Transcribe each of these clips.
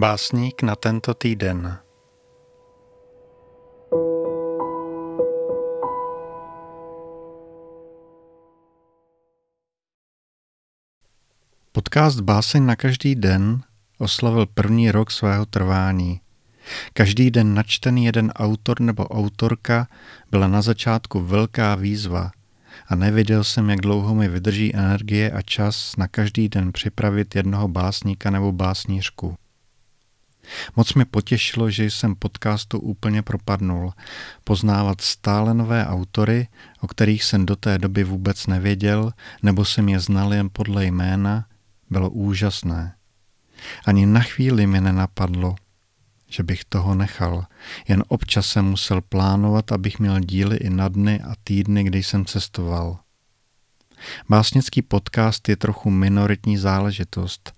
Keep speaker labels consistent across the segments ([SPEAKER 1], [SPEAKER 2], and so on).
[SPEAKER 1] Básník na tento týden. Podcast Báseň na každý den oslavil první rok svého trvání. Každý den načtený jeden autor nebo autorka byla na začátku velká výzva a nevěděl jsem, jak dlouho mi vydrží energie a čas na každý den připravit jednoho básníka nebo básnířku. Moc mě potěšilo, že jsem podcastu úplně propadnul. Poznávat stále nové autory, o kterých jsem do té doby vůbec nevěděl, nebo jsem je znal jen podle jména, bylo úžasné. Ani na chvíli mi nenapadlo, že bych toho nechal. Jen občas jsem musel plánovat, abych měl díly i na dny a týdny, kdy jsem cestoval. Básnický podcast je trochu minoritní záležitost,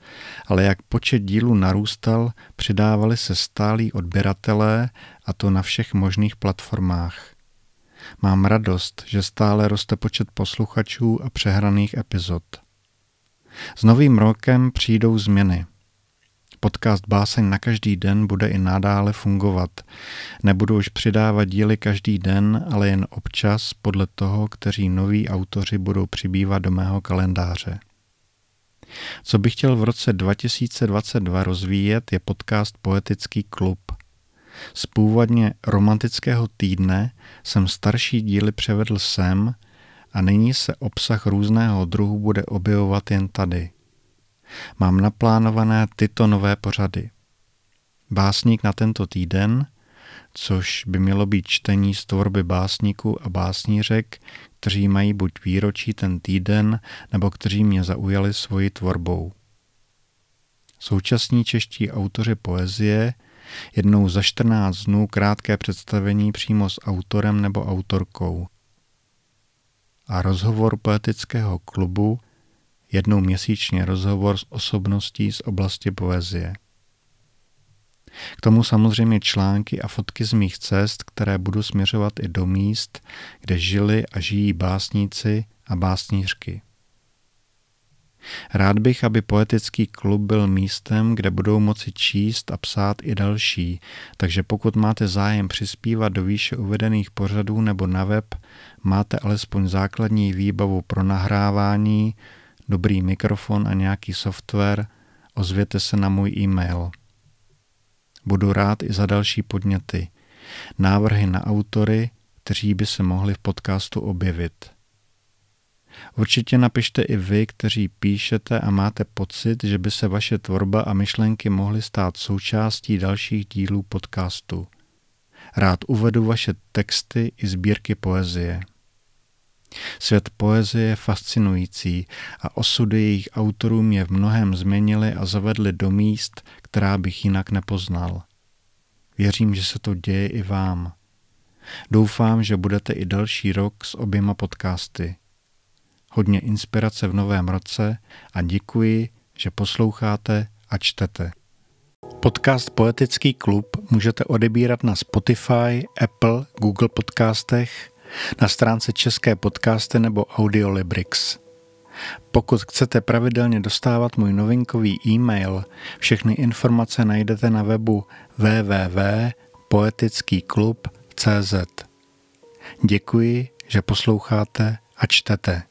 [SPEAKER 1] ale jak počet dílů narůstal, přidávali se stálí odběratelé a to na všech možných platformách. Mám radost, že stále roste počet posluchačů a přehraných epizod. S novým rokem přijdou změny – Podcast Báseň na každý den bude i nadále fungovat. Nebudu už přidávat díly každý den, ale jen občas podle toho, kteří noví autoři budou přibývat do mého kalendáře. Co bych chtěl v roce 2022 rozvíjet, je podcast Poetický klub. Z původně romantického týdne jsem starší díly převedl sem a nyní se obsah různého druhu bude objevovat jen tady – Mám naplánované tyto nové pořady. Básník na tento týden, což by mělo být čtení z tvorby básníků a básnířek, kteří mají buď výročí ten týden, nebo kteří mě zaujali svoji tvorbou. Současní čeští autoři poezie, jednou za 14 dnů krátké představení přímo s autorem nebo autorkou. A rozhovor poetického klubu – jednou měsíčně rozhovor s osobností z oblasti poezie. K tomu samozřejmě články a fotky z mých cest, které budu směřovat i do míst, kde žili a žijí básníci a básnířky. Rád bych, aby poetický klub byl místem, kde budou moci číst a psát i další, takže pokud máte zájem přispívat do výše uvedených pořadů nebo na web, máte alespoň základní výbavu pro nahrávání, dobrý mikrofon a nějaký software, ozvěte se na můj e-mail. Budu rád i za další podněty, návrhy na autory, kteří by se mohli v podcastu objevit. Určitě napište i vy, kteří píšete a máte pocit, že by se vaše tvorba a myšlenky mohly stát součástí dalších dílů podcastu. Rád uvedu vaše texty i sbírky poezie. Svět poezie je fascinující a osudy jejich autorů mě v mnohem změnily a zavedly do míst, která bych jinak nepoznal. Věřím, že se to děje i vám. Doufám, že budete i další rok s oběma podcasty. Hodně inspirace v novém roce a děkuji, že posloucháte a čtete. Podcast Poetický klub můžete odebírat na Spotify, Apple, Google podcastech na stránce České podcasty nebo Audiolibrix. Pokud chcete pravidelně dostávat můj novinkový e-mail, všechny informace najdete na webu www.poetickýklub.cz. Děkuji, že posloucháte a čtete.